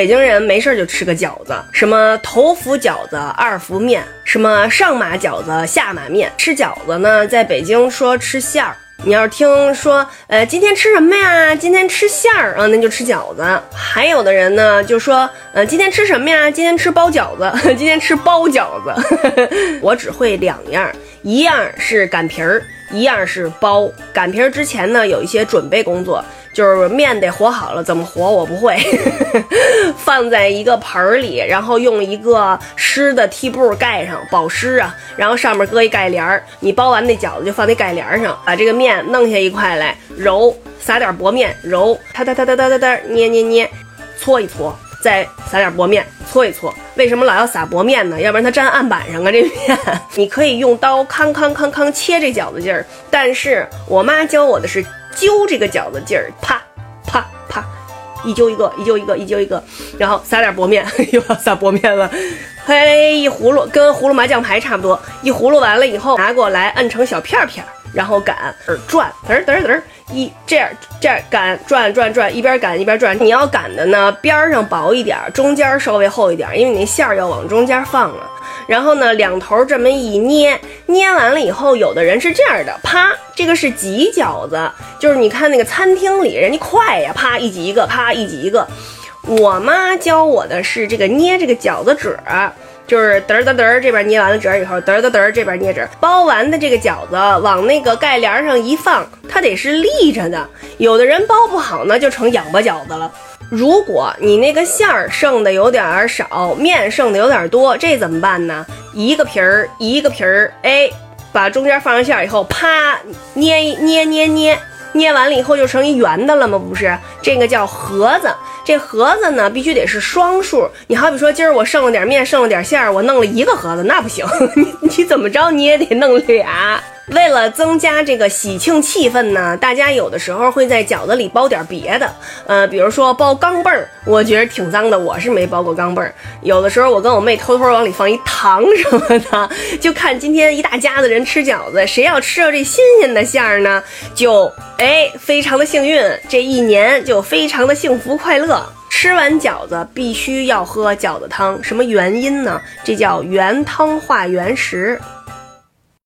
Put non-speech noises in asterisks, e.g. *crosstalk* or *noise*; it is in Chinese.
北京人没事就吃个饺子，什么头伏饺子、二伏面，什么上马饺子、下马面。吃饺子呢，在北京说吃馅儿。你要是听说，呃，今天吃什么呀？今天吃馅儿啊，那就吃饺子。还有的人呢，就说，呃，今天吃什么呀？今天吃包饺子，*laughs* 今天吃包饺子。*laughs* 我只会两样，一样是擀皮儿，一样是包。擀皮儿之前呢，有一些准备工作。就是面得和好了，怎么和我不会，*laughs* 放在一个盆儿里，然后用一个湿的屉布盖上，保湿啊，然后上面搁一盖帘儿，你包完那饺子就放那盖帘儿上，把这个面弄下一块来揉，撒点薄面揉，哒哒哒哒哒哒哒，捏捏捏，搓一搓，再撒点薄面。搓一搓。为什么老要撒薄面呢？要不然它粘案板上啊，这面 *laughs* 你可以用刀康康康康切这饺子劲儿，但是我妈教我的是。揪这个饺子劲儿，啪啪啪，一揪一个，一揪一个，一揪一个，然后撒点薄面，*laughs* 又要撒薄面了，嘿，一葫芦跟葫芦麻将牌差不多，一葫芦完了以后拿过来摁成小片片，然后擀转，嘚嘚嘚，一这样这样擀转转转，一边擀一边转。你要擀的呢，边上薄一点，中间稍微厚一点，因为你那馅儿要往中间放啊。然后呢，两头这么一捏，捏完了以后，有的人是这样的，啪，这个是挤饺子，就是你看那个餐厅里人家快呀，啪一挤一个，啪一挤一个。我妈教我的是这个捏这个饺子褶，就是嘚嘚嘚这边捏完了褶以后，嘚嘚嘚这边捏褶，包完的这个饺子往那个盖帘上一放，它得是立着的。有的人包不好呢，就成仰巴饺子了。如果你那个馅儿剩的有点少，面剩的有点多，这怎么办呢？一个皮儿一个皮儿，哎，把中间放上馅儿以后，啪捏捏捏捏，捏完了以后就成一圆的了吗？不是，这个叫盒子。这盒子呢，必须得是双数。你好比说，今儿我剩了点面，剩了点馅儿，我弄了一个盒子，那不行。*laughs* 你你怎么着，你也得弄俩。为了增加这个喜庆气氛呢，大家有的时候会在饺子里包点别的，呃，比如说包钢镚儿，我觉得挺脏的，我是没包过钢镚儿。有的时候我跟我妹偷偷往里放一糖什么的，就看今天一大家子人吃饺子，谁要吃到这新鲜的馅儿呢，就哎非常的幸运，这一年就非常的幸福快乐。吃完饺子必须要喝饺子汤，什么原因呢？这叫原汤化原食。